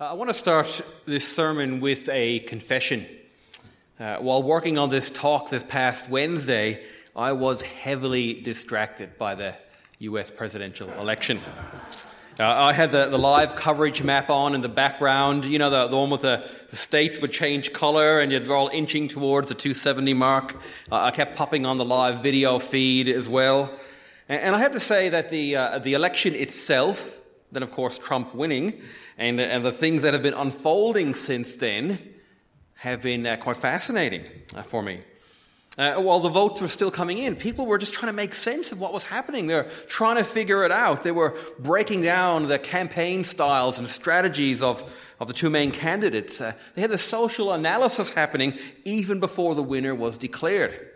Uh, I want to start this sermon with a confession. Uh, while working on this talk this past Wednesday, I was heavily distracted by the US presidential election. Uh, I had the, the, live coverage map on in the background, you know, the, the one with the, the, states would change color and you're all inching towards the 270 mark. Uh, I kept popping on the live video feed as well. And, and I have to say that the, uh, the election itself, then of course Trump winning, and, and the things that have been unfolding since then have been uh, quite fascinating uh, for me. Uh, while the votes were still coming in, people were just trying to make sense of what was happening. They were trying to figure it out. They were breaking down the campaign styles and strategies of, of the two main candidates. Uh, they had the social analysis happening even before the winner was declared.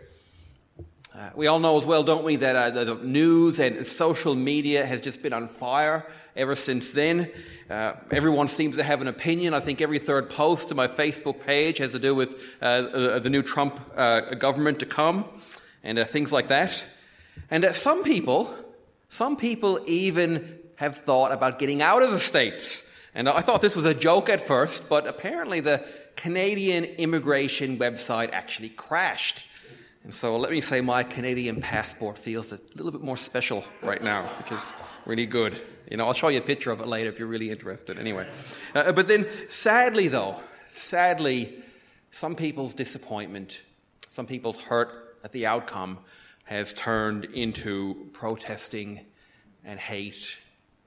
Uh, we all know as well, don't we, that uh, the news and social media has just been on fire ever since then. Uh, everyone seems to have an opinion. I think every third post on my Facebook page has to do with uh the new Trump uh, government to come and uh, things like that. And some people, some people even have thought about getting out of the States. And I thought this was a joke at first, but apparently the Canadian immigration website actually crashed. And so let me say my Canadian passport feels a little bit more special right now, which is really good. You know, I'll show you a picture of it later if you're really interested. Anyway, uh, but then, sadly, though, sadly, some people's disappointment, some people's hurt at the outcome, has turned into protesting and hate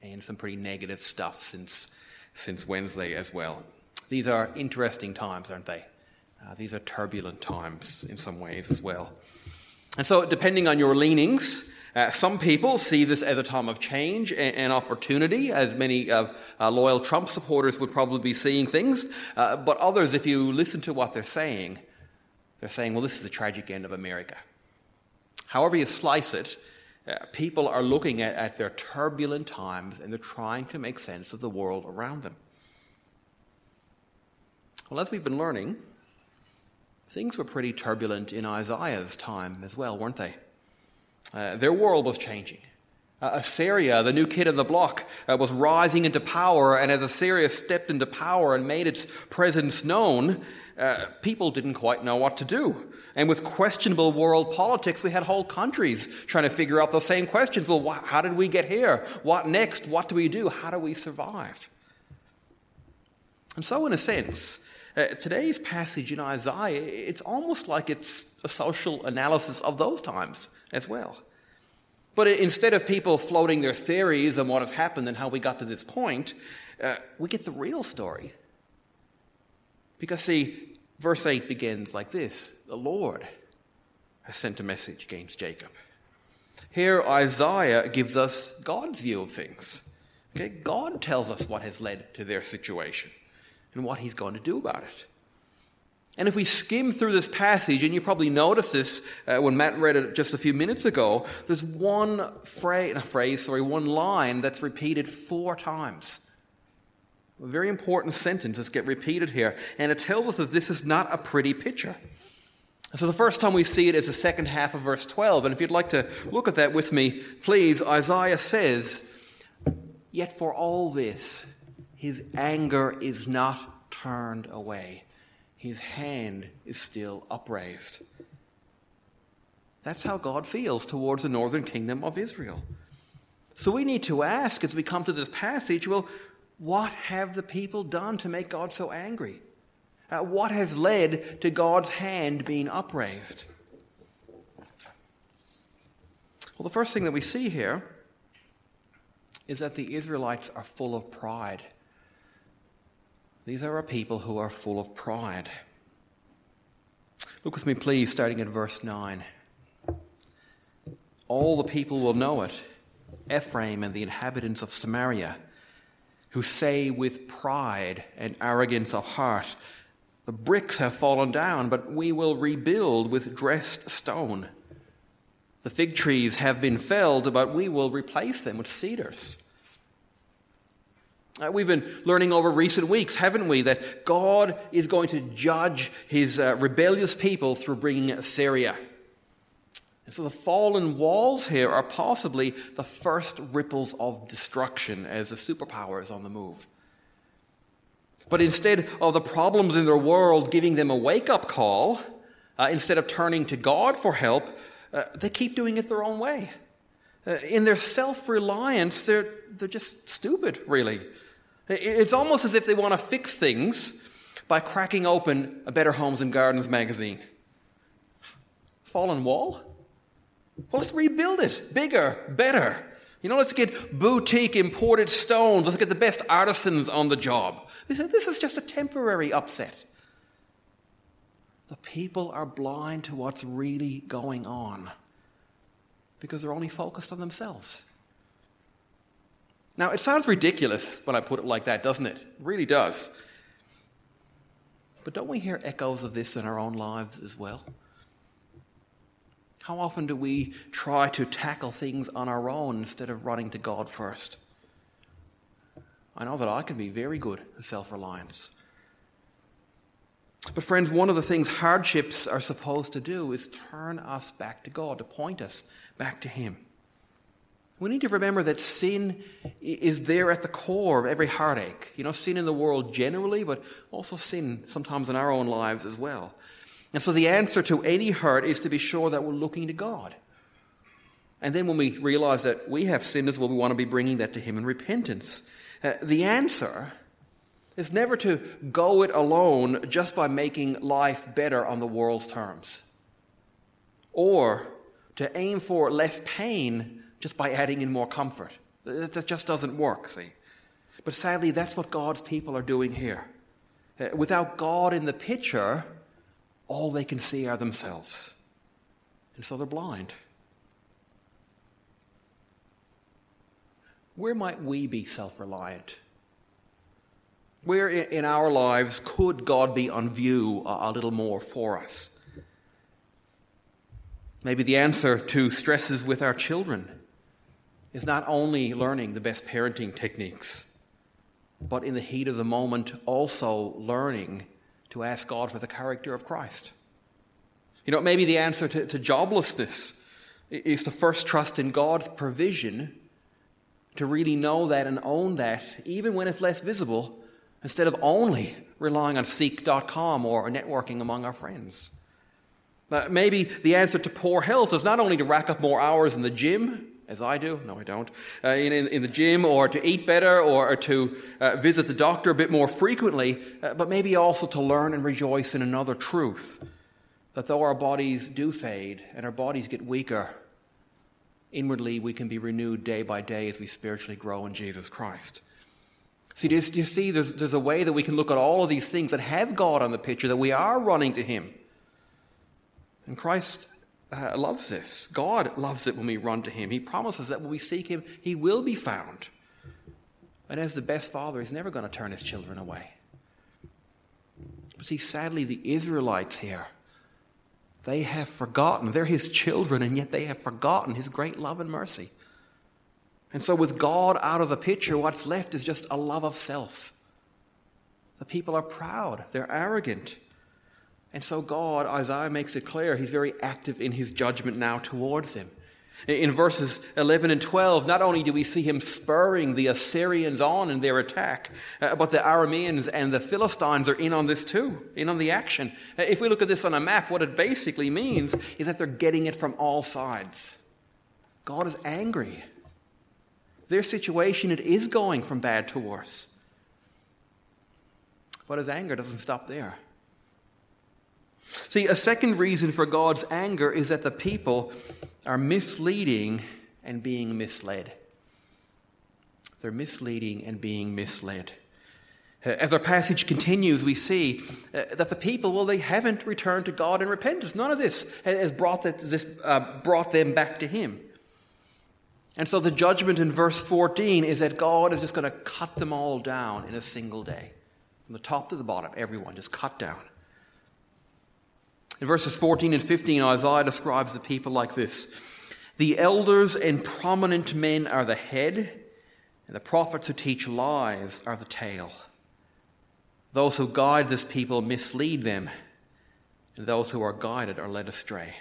and some pretty negative stuff since since Wednesday as well. These are interesting times, aren't they? Uh, these are turbulent times in some ways as well. And so, depending on your leanings, uh, some people see this as a time of change and, and opportunity, as many uh, loyal Trump supporters would probably be seeing things. Uh, but others, if you listen to what they're saying, they're saying, well, this is the tragic end of America. However, you slice it, uh, people are looking at, at their turbulent times and they're trying to make sense of the world around them. Well, as we've been learning, things were pretty turbulent in Isaiah's time as well, weren't they? Uh, their world was changing. Uh, Assyria, the new kid in the block, uh, was rising into power, and as Assyria stepped into power and made its presence known, uh, people didn't quite know what to do. And with questionable world politics, we had whole countries trying to figure out the same questions. Well, wh- how did we get here? What next? What do we do? How do we survive? And so, in a sense, uh, today's passage in Isaiah, it's almost like it's a social analysis of those times as well. But instead of people floating their theories on what has happened and how we got to this point, uh, we get the real story. Because, see, verse 8 begins like this The Lord has sent a message against Jacob. Here, Isaiah gives us God's view of things. Okay? God tells us what has led to their situation and what he's going to do about it. And if we skim through this passage, and you probably noticed this uh, when Matt read it just a few minutes ago, there's one phrase, phrase, sorry, one line that's repeated four times. A very important sentence that's get repeated here, and it tells us that this is not a pretty picture. So the first time we see it is the second half of verse 12, and if you'd like to look at that with me, please, Isaiah says, Yet for all this, his anger is not turned away his hand is still upraised. That's how God feels towards the northern kingdom of Israel. So we need to ask as we come to this passage well, what have the people done to make God so angry? Uh, what has led to God's hand being upraised? Well, the first thing that we see here is that the Israelites are full of pride. These are a people who are full of pride. Look with me, please, starting at verse 9. All the people will know it Ephraim and the inhabitants of Samaria, who say with pride and arrogance of heart, The bricks have fallen down, but we will rebuild with dressed stone. The fig trees have been felled, but we will replace them with cedars. Uh, we've been learning over recent weeks, haven't we, that God is going to judge his uh, rebellious people through bringing Assyria. And so the fallen walls here are possibly the first ripples of destruction as a superpower is on the move. But instead of the problems in their world giving them a wake up call, uh, instead of turning to God for help, uh, they keep doing it their own way. Uh, in their self reliance, they're, they're just stupid, really. It's almost as if they want to fix things by cracking open a Better Homes and Gardens magazine. Fallen wall? Well, let's rebuild it. Bigger, better. You know, let's get boutique imported stones. Let's get the best artisans on the job. They said this is just a temporary upset. The people are blind to what's really going on because they're only focused on themselves. Now, it sounds ridiculous when I put it like that, doesn't it? It really does. But don't we hear echoes of this in our own lives as well? How often do we try to tackle things on our own instead of running to God first? I know that I can be very good at self reliance. But, friends, one of the things hardships are supposed to do is turn us back to God, to point us back to Him. We need to remember that sin is there at the core of every heartache. You know, sin in the world generally, but also sin sometimes in our own lives as well. And so the answer to any hurt is to be sure that we're looking to God. And then when we realize that we have sinned as well, we want to be bringing that to Him in repentance. Uh, the answer is never to go it alone just by making life better on the world's terms, or to aim for less pain just by adding in more comfort. That just doesn't work, see. But sadly, that's what God's people are doing here. Uh, without God in the picture, all they can see are themselves. And so they're blind. Where might we be self reliant? Where in our lives could God be on view a little more for us? Maybe the answer to stresses with our children is not only learning the best parenting techniques, but in the heat of the moment, also learning to ask God for the character of Christ. You know, maybe the answer to, to joblessness is to first trust in God's provision, to really know that and own that, even when it's less visible, instead of only relying on seek.com or networking among our friends. Uh, maybe the answer to poor health is not only to rack up more hours in the gym, as I do. No, I don't. Uh, in, in, the gym, or to eat better, or, or to uh, visit the doctor a bit more frequently, uh, but maybe also to learn and rejoice in another truth that though our bodies do fade and our bodies get weaker, inwardly we can be renewed day by day as we spiritually grow in Jesus Christ. See, do you see, there's, there's a way that we can look at all of these things that have God on the picture, that we are running to Him. And Christ uh, loves this. God loves it when we run to Him. He promises that when we seek Him, He will be found. And as the best father, He's never going to turn His children away. But see, sadly, the Israelites here, they have forgotten. They're His children, and yet they have forgotten His great love and mercy. And so, with God out of the picture, what's left is just a love of self. The people are proud, they're arrogant, and so God, Isaiah makes it clear, he's very active in his judgment now towards them. In verses 11 and 12, not only do we see him spurring the Assyrians on in their attack, uh, but the Arameans and the Philistines are in on this too, in on the action. Uh, if we look at this on a map, what it basically means is that they're getting it from all sides. God is angry. Their situation, it is going from bad to worse. But his anger doesn't stop there. See, a second reason for God's anger is that the people are misleading and being misled. They're misleading and being misled. As our passage continues, we see uh, that the people, well, they haven't returned to God in repentance. None of this has brought, this, uh, brought them back to Him. And so the judgment in verse 14 is that God is just going to cut them all down in a single day. From the top to the bottom, everyone just cut down. In verses 14 and 15, Isaiah describes the people like this The elders and prominent men are the head, and the prophets who teach lies are the tail. Those who guide this people mislead them, and those who are guided are led astray.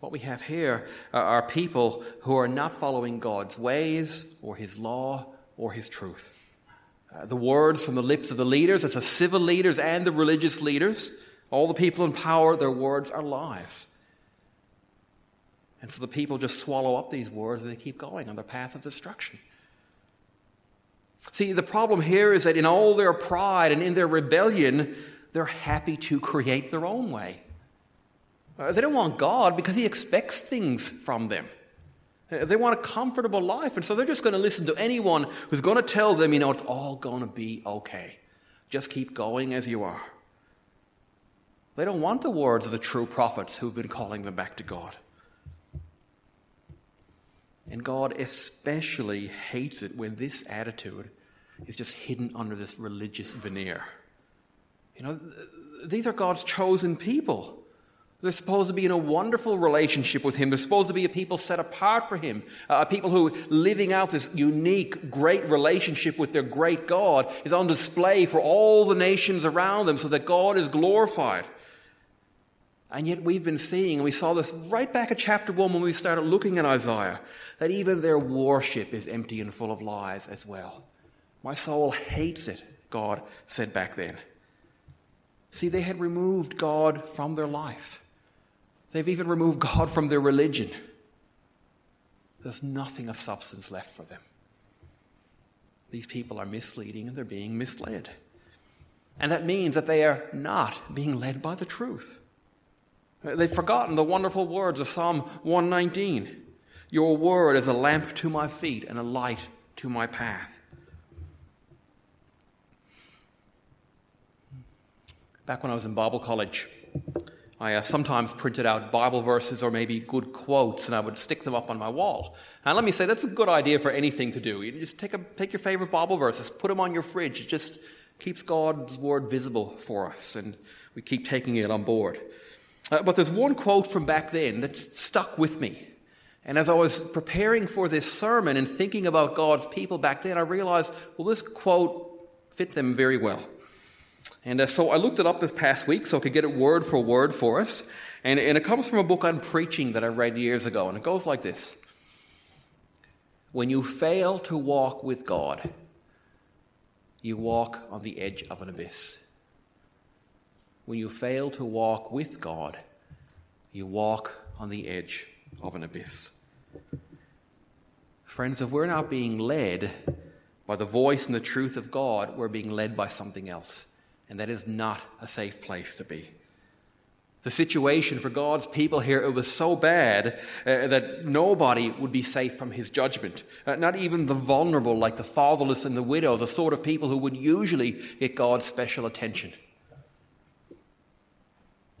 What we have here are people who are not following God's ways or His law or His truth. Uh, the words from the lips of the leaders, it's the civil leaders and the religious leaders, all the people in power, their words are lies. And so the people just swallow up these words and they keep going on their path of destruction. See, the problem here is that in all their pride and in their rebellion, they're happy to create their own way. Uh, they don't want God because He expects things from them. They want a comfortable life, and so they're just going to listen to anyone who's going to tell them, you know, it's all going to be okay. Just keep going as you are. They don't want the words of the true prophets who've been calling them back to God. And God especially hates it when this attitude is just hidden under this religious veneer. You know, these are God's chosen people. They're supposed to be in a wonderful relationship with Him. They're supposed to be a people set apart for Him, uh, a people who living out this unique, great relationship with their great God is on display for all the nations around them so that God is glorified. And yet we've been seeing, and we saw this right back at chapter 1 when we started looking at Isaiah, that even their worship is empty and full of lies as well. My soul hates it, God said back then. See, they had removed God from their life. They've even removed God from their religion. There's nothing of substance left for them. These people are misleading and they're being misled. And that means that they are not being led by the truth. They've forgotten the wonderful words of Psalm 119 Your word is a lamp to my feet and a light to my path. Back when I was in Bible college, I uh, sometimes printed out Bible verses or maybe good quotes, and I would stick them up on my wall. And let me say, that's a good idea for anything to do. You just take, a, take your favorite Bible verses, put them on your fridge. It just keeps God's word visible for us, and we keep taking it on board. Uh, but there's one quote from back then that stuck with me. And as I was preparing for this sermon and thinking about God's people back then, I realized, well, this quote fit them very well. And uh, so I looked it up this past week so I could get it word for word for us. And, and it comes from a book on preaching that I read years ago. And it goes like this When you fail to walk with God, you walk on the edge of an abyss. When you fail to walk with God, you walk on the edge of an abyss. Friends, if we're not being led by the voice and the truth of God, we're being led by something else and that is not a safe place to be. The situation for God's people here, it was so bad uh, that nobody would be safe from his judgment. Uh, not even the vulnerable, like the fatherless and the widows, the sort of people who would usually get God's special attention.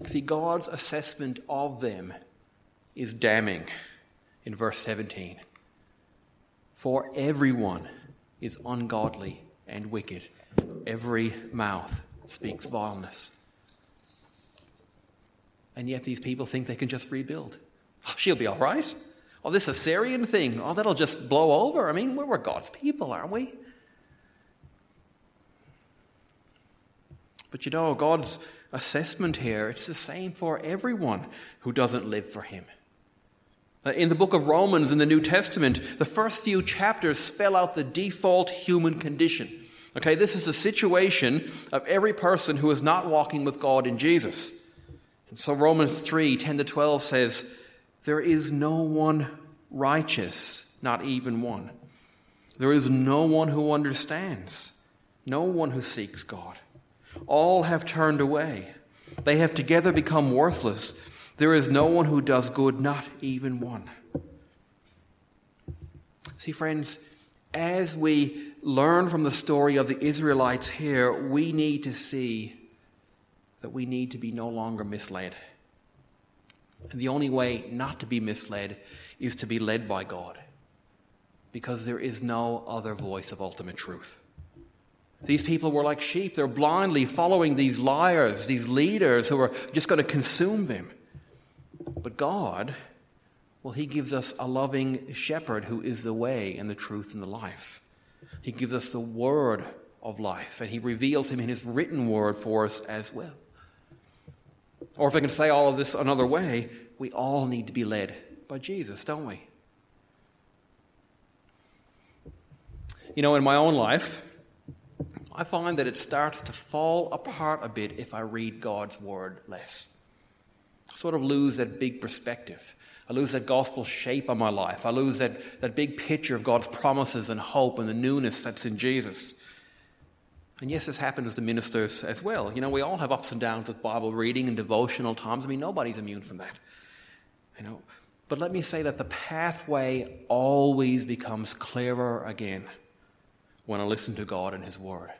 See, God's assessment of them is damning in verse 17. For everyone is ungodly and wicked, every mouth speaks vileness. And yet these people think they can just rebuild. Oh, she'll be all right. Oh, this Assyrian thing, oh, that'll just blow over. I mean, we're God's people, aren't we? But you know, God's assessment here, it's the same for everyone who doesn't live for Him. Uh, in the book of Romans in the New Testament, the first few chapters spell out the default human condition. Okay, this is the situation of every person who is not walking with God in Jesus. And so Romans 3 10 to 12 says, There is no one righteous, not even one. There is no one who understands, no one who seeks God. All have turned away. They have together become worthless. There is no one who does good, not even one. See, friends, as we learn from the story of the Israelites here, we need to see that we need to be no longer misled. And the only way not to be misled is to be led by God, because there is no other voice of ultimate truth. These people were like sheep. They're blindly following these liars, these leaders who are just going to consume them. But God, well, He gives us a loving shepherd who is the way and the truth and the life. He gives us the word of life, and He reveals Him in His written word for us as well. Or if I can say all of this another way, we all need to be led by Jesus, don't we? You know, in my own life, I find that it starts to fall apart a bit if I read God's word less. I sort of lose that big perspective. I lose that gospel shape on my life. I lose that, that big picture of God's promises and hope and the newness that's in Jesus. And yes, this happens to ministers as well. You know, we all have ups and downs with Bible reading and devotional times. I mean, nobody's immune from that. You know, but let me say that the pathway always becomes clearer again when I listen to God and His Word.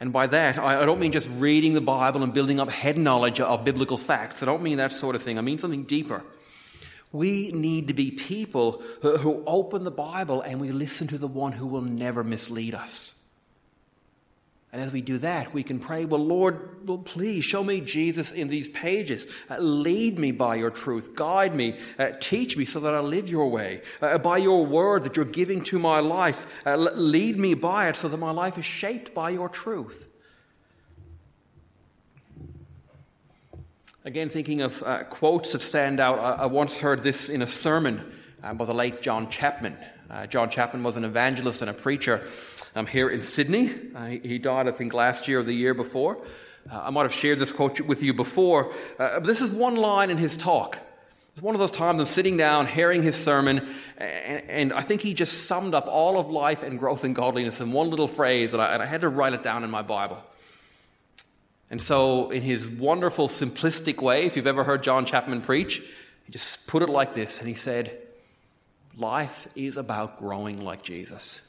And by that, I don't mean just reading the Bible and building up head knowledge of biblical facts. I don't mean that sort of thing. I mean something deeper. We need to be people who open the Bible and we listen to the one who will never mislead us. And as we do that, we can pray, Well, Lord, well, please show me Jesus in these pages. Uh, lead me by your truth. Guide me. Uh, teach me so that I live your way. Uh, by your word that you're giving to my life, uh, lead me by it so that my life is shaped by your truth. Again, thinking of uh, quotes that stand out, I, I, once heard this in a sermon uh, by the late John Chapman. John Chapman was an evangelist and a preacher um, here in Sydney. Uh, he died, I think, last year or the year before. Uh, I might have shared this quote with you before. Uh, this is one line in his talk. It's one of those times of sitting down, hearing his sermon, and, and, I think he just summed up all of life and growth and godliness in one little phrase, and I, and I had to write it down in my Bible. And so, in his wonderful, simplistic way, if you've ever heard John Chapman preach, he just put it like this, and he said, Life is about growing like Jesus.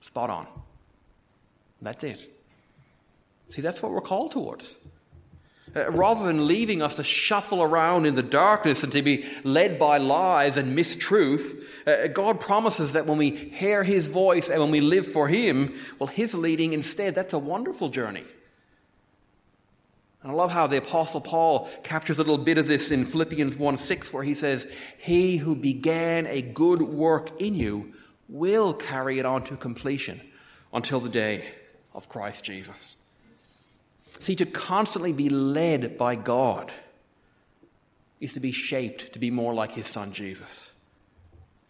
Spot on. That's it. See, that's what we're called towards. Uh, rather than leaving us to shuffle around in the darkness and to be led by lies and mistruth, uh, God promises that when we hear His voice and when we live for Him, well, His leading instead, that's a wonderful journey. And I love how the Apostle Paul captures a little bit of this in Philippians 1 6, where he says, He who began a good work in you will carry it on to completion until the day of Christ Jesus. See, to constantly be led by God is to be shaped to be more like His Son Jesus.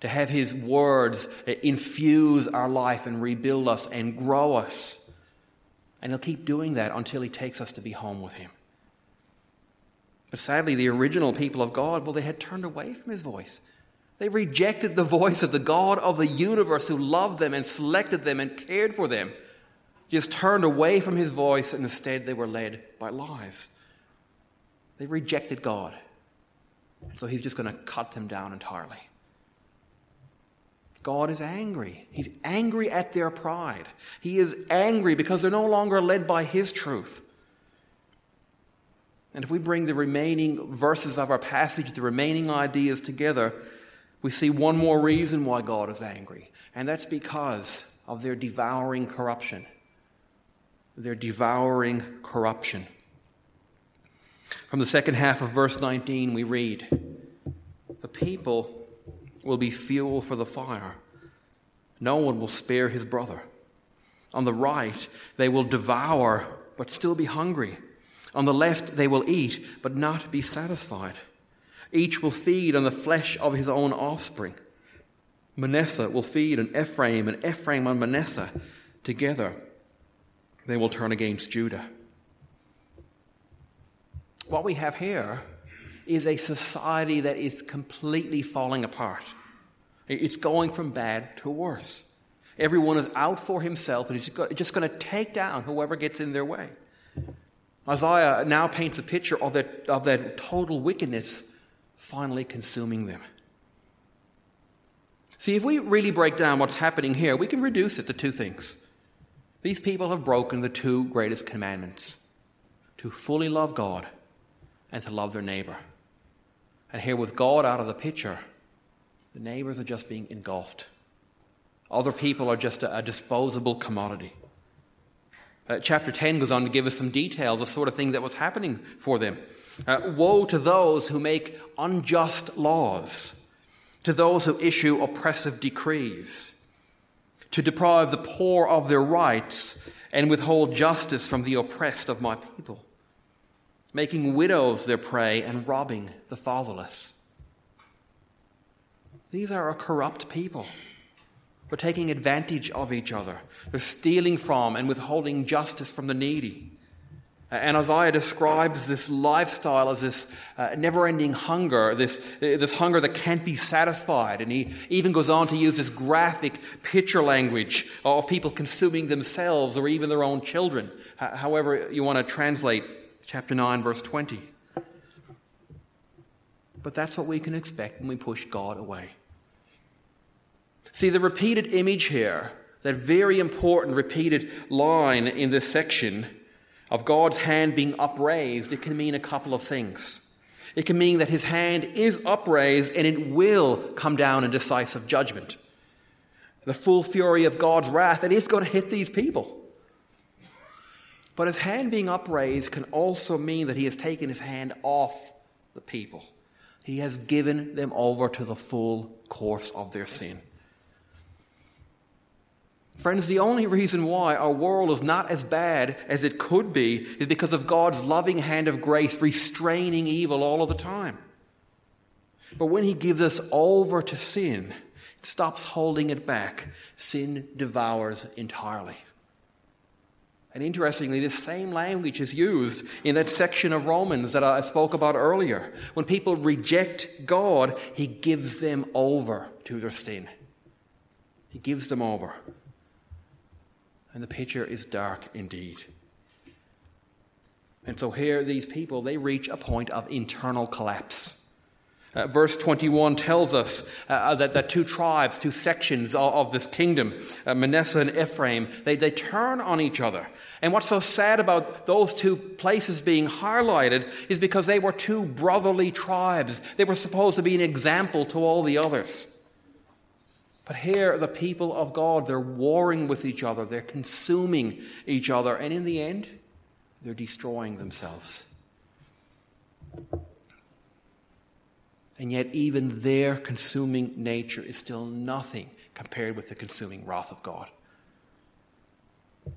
To have His words infuse our life and rebuild us and grow us. And He'll keep doing that until He takes us to be home with Him. But sadly, the original people of God, well, they had turned away from His voice. They rejected the voice of the God of the universe who loved them and selected them and cared for them. Just turned away from his voice and instead they were led by lies. They rejected God. And so he's just going to cut them down entirely. God is angry. He's angry at their pride. He is angry because they're no longer led by his truth. And if we bring the remaining verses of our passage, the remaining ideas together, we see one more reason why God is angry, and that's because of their devouring corruption. Their devouring corruption. From the second half of verse 19, we read The people will be fuel for the fire. No one will spare his brother. On the right, they will devour, but still be hungry. On the left, they will eat, but not be satisfied. Each will feed on the flesh of his own offspring. Manasseh will feed on Ephraim, and Ephraim on Manasseh. Together, they will turn against Judah. What we have here is a society that is completely falling apart. It's going from bad to worse. Everyone is out for himself and he's just going to take down whoever gets in their way. Isaiah now paints a picture of that, of that total wickedness finally consuming them. See, if we really break down what's happening here, we can reduce it to two things. These people have broken the two greatest commandments to fully love God and to love their neighbor. And here, with God out of the picture, the neighbors are just being engulfed. Other people are just a, a disposable commodity. Uh, chapter 10 goes on to give us some details, the sort of thing that was happening for them. Uh, woe to those who make unjust laws, to those who issue oppressive decrees, to deprive the poor of their rights and withhold justice from the oppressed of my people, making widows their prey and robbing the fatherless. These are a corrupt people. They're taking advantage of each other. They're stealing from and withholding justice from the needy. And Isaiah describes this lifestyle as this uh, never ending hunger, this, this hunger that can't be satisfied. And he even goes on to use this graphic picture language of people consuming themselves or even their own children, however you want to translate chapter 9, verse 20. But that's what we can expect when we push God away. See, the repeated image here, that very important repeated line in this section of God's hand being upraised, it can mean a couple of things. It can mean that his hand is upraised and it will come down in decisive judgment. The full fury of God's wrath, it is going to hit these people. But his hand being upraised can also mean that he has taken his hand off the people. He has given them over to the full course of their sin. Friends, the only reason why our world is not as bad as it could be is because of God's loving hand of grace restraining evil all of the time. But when He gives us over to sin, it stops holding it back. Sin devours entirely. And interestingly, this same language is used in that section of Romans that I spoke about earlier. When people reject God, He gives them over to their sin. He gives them over. And the picture is dark indeed. And so here, these people, they reach a point of internal collapse. Uh, verse 21 tells us uh, uh, that the two tribes, two sections of, of this kingdom, uh, Manasseh and Ephraim, they, they turn on each other. And what's so sad about those two places being highlighted is because they were two brotherly tribes. They were supposed to be an example to all the others. But here, the people of God, they're warring with each other, they're consuming each other, and in the end, they're destroying themselves. And yet, even their consuming nature is still nothing compared with the consuming wrath of God.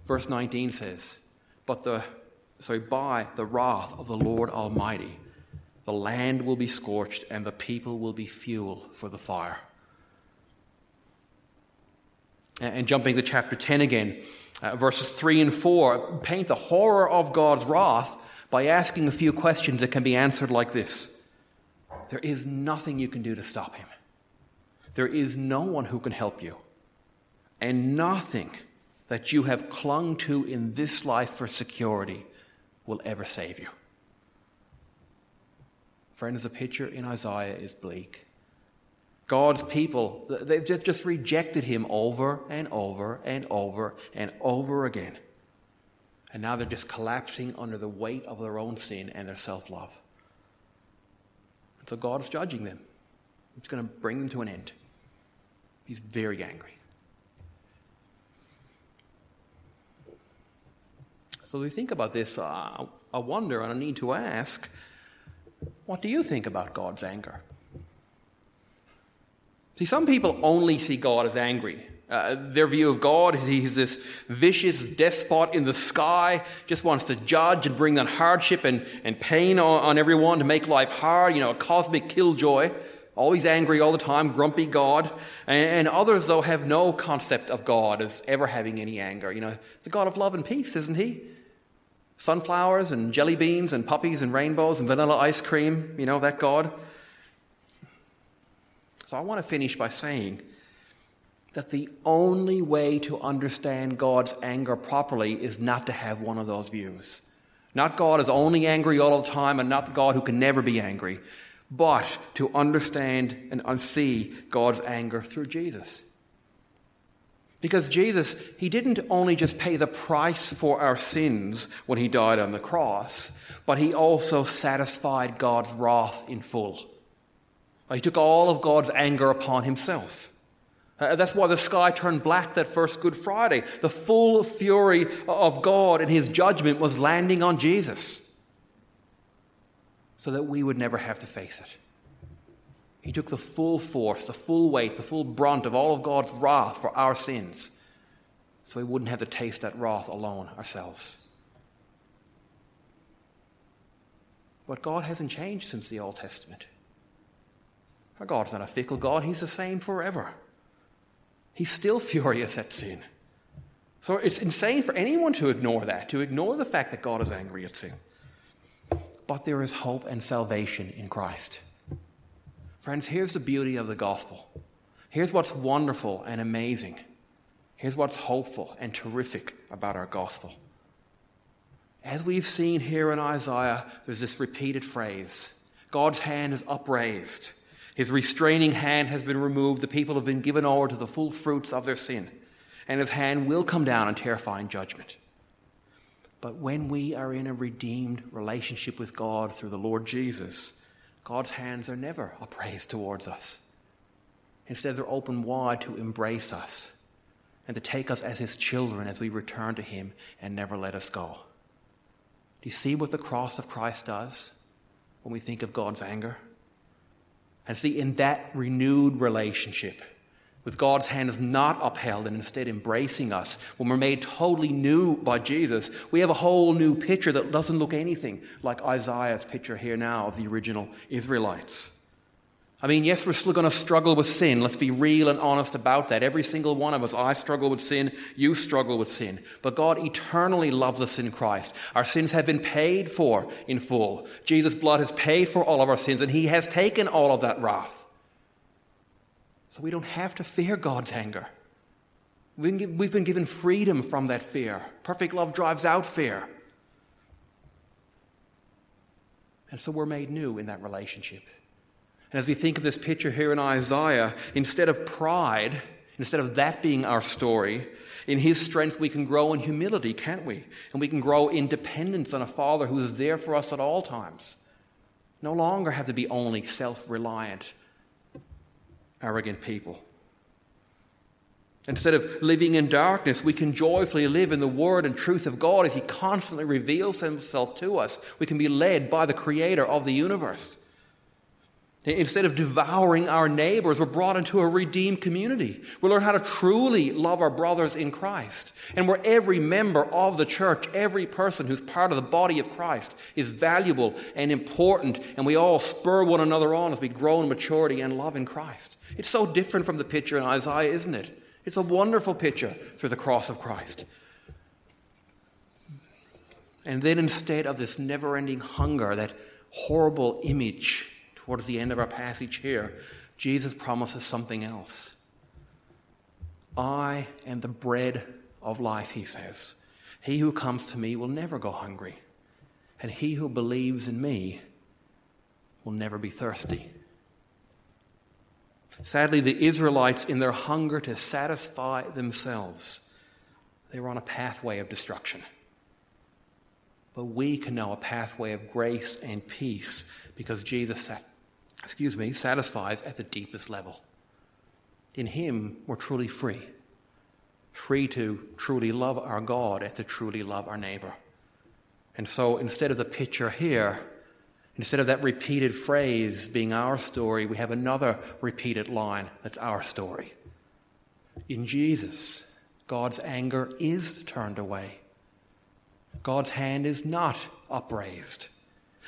Verse 19 says, But the, sorry, by the wrath of the Lord Almighty, the land will be scorched and the people will be fuel for the fire. And jumping to chapter 10 again, uh, verses 3 and 4 paint the horror of God's wrath by asking a few questions that can be answered like this there is nothing you can do to stop him. There is no one who can help you. And nothing that you have clung to in this life for security will ever save you. Friends, the picture in Isaiah is bleak. God's people, they've just rejected him over and over and over and over again. And now they're just collapsing under the weight of their own sin and their self love. So God is judging them. He's going to bring them to an end. He's very angry. So we think about this. Uh, I wonder and I need to ask what do you think about God's anger? See, some people only see God as angry. Uh, their view of God he's this vicious despot in the sky, just wants to judge and bring down hardship and, and pain on, on everyone to make life hard, you know, a cosmic killjoy, always angry all the time, grumpy God. And, and others, though, have no concept of God as ever having any anger. You know, it's a God of love and peace, isn't he? Sunflowers and jelly beans and puppies and rainbows and vanilla ice cream, you know, that God. So I want to finish by saying that the only way to understand God's anger properly is not to have one of those views. Not God is only angry all the time and not God who can never be angry, but to understand and see God's anger through Jesus. Because Jesus, he didn't only just pay the price for our sins when he died on the cross, but he also satisfied God's wrath in full. He took all of God's anger upon himself. Uh, that's why the sky turned black that first Good Friday. The full fury of God and his judgment was landing on Jesus so that we would never have to face it. He took the full force, the full weight, the full brunt of all of God's wrath for our sins so we wouldn't have to taste that wrath alone ourselves. But God hasn't changed since the Old Testament. Our God's not a fickle God, He's the same forever. He's still furious at sin. So it's insane for anyone to ignore that, to ignore the fact that God is angry at sin. But there is hope and salvation in Christ. Friends, here's the beauty of the gospel. Here's what's wonderful and amazing. Here's what's hopeful and terrific about our gospel. As we've seen here in Isaiah, there's this repeated phrase God's hand is upraised. His restraining hand has been removed. The people have been given over to the full fruits of their sin. And his hand will come down in terrifying judgment. But when we are in a redeemed relationship with God through the Lord Jesus, God's hands are never upraised towards us. Instead, they're open wide to embrace us and to take us as his children as we return to him and never let us go. Do you see what the cross of Christ does when we think of God's anger? And see, in that renewed relationship, with God's hand is not upheld and instead embracing us, when we're made totally new by Jesus, we have a whole new picture that doesn't look anything like Isaiah's picture here now of the original Israelites. I mean, yes, we're still going to struggle with sin. Let's be real and honest about that. Every single one of us, I struggle with sin, you struggle with sin. But God eternally loves us in Christ. Our sins have been paid for in full. Jesus' blood has paid for all of our sins, and He has taken all of that wrath. So we don't have to fear God's anger. We've been given freedom from that fear. Perfect love drives out fear. And so we're made new in that relationship. And as we think of this picture here in Isaiah, instead of pride, instead of that being our story, in His strength we can grow in humility, can't we? And we can grow in dependence on a Father who is there for us at all times. No longer have to be only self reliant, arrogant people. Instead of living in darkness, we can joyfully live in the Word and truth of God as He constantly reveals Himself to us. We can be led by the Creator of the universe. Instead of devouring our neighbors, we're brought into a redeemed community. We learn how to truly love our brothers in Christ. And where every member of the church, every person who's part of the body of Christ, is valuable and important, and we all spur one another on as we grow in maturity and love in Christ. It's so different from the picture in Isaiah, isn't it? It's a wonderful picture through the cross of Christ. And then instead of this never ending hunger, that horrible image, towards the end of our passage here, Jesus promises something else. I am the bread of life, he says. He who comes to me will never go hungry, and he who believes in me will never be thirsty. Sadly, the Israelites, in their hunger to satisfy themselves, they were on a pathway of destruction. But we can know a pathway of grace and peace because Jesus excuse me, satisfies at the deepest level. In Him, we're truly free. Free to truly love our God and to truly love our neighbor. And so instead of the picture here, instead of that repeated phrase being our story, we have another repeated line that's our story. In Jesus, God's anger is turned away. God's hand is not upraised.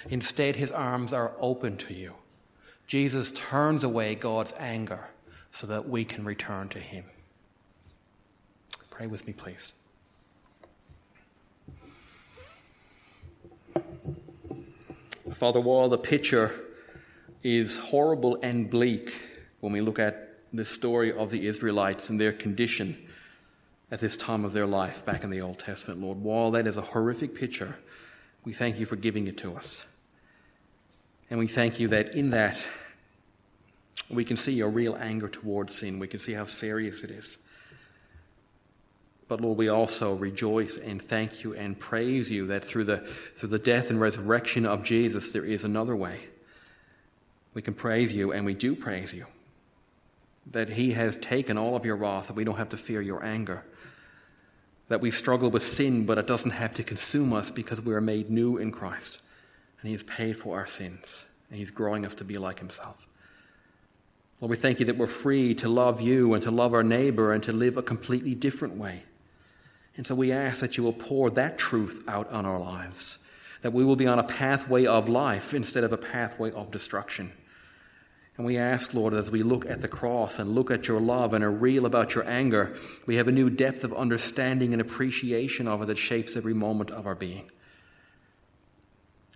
Instead, his arms are open to you. Jesus turns away God's anger so that we can return to Him. Pray with me, please. Father, while the picture is horrible and bleak when we look at the story of the Israelites and their condition at this time of their life back in the Old Testament, Lord, while that is a horrific picture, we thank you for giving it to us. And we thank you that in that we can see your real anger towards sin. We can see how serious it is. But Lord, we also rejoice and thank you and praise you that through the, through the death and resurrection of Jesus, there is another way. We can praise you, and we do praise you, that He has taken all of your wrath, that we don't have to fear your anger. That we struggle with sin, but it doesn't have to consume us because we are made new in Christ. And He has paid for our sins, and He's growing us to be like Himself. Lord, we thank you that we're free to love you and to love our neighbor and to live a completely different way. And so we ask that you will pour that truth out on our lives, that we will be on a pathway of life instead of a pathway of destruction. And we ask, Lord, as we look at the cross and look at your love and are real about your anger, we have a new depth of understanding and appreciation of it that shapes every moment of our being.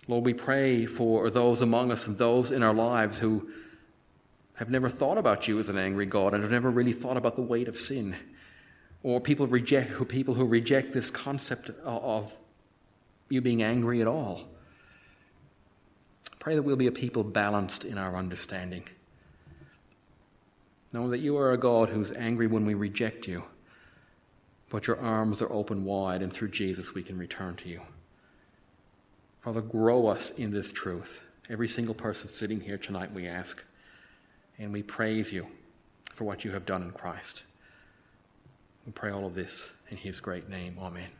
Lord, we pray for those among us and those in our lives who have never thought about you as an angry God and I've never really thought about the weight of sin. Or people reject who people who reject this concept of you being angry at all. Pray that we'll be a people balanced in our understanding. Know that you are a God who's angry when we reject you, but your arms are open wide, and through Jesus we can return to you. Father, grow us in this truth. Every single person sitting here tonight, we ask, and we praise you for what you have done in Christ. We pray all of this in his great name. Amen.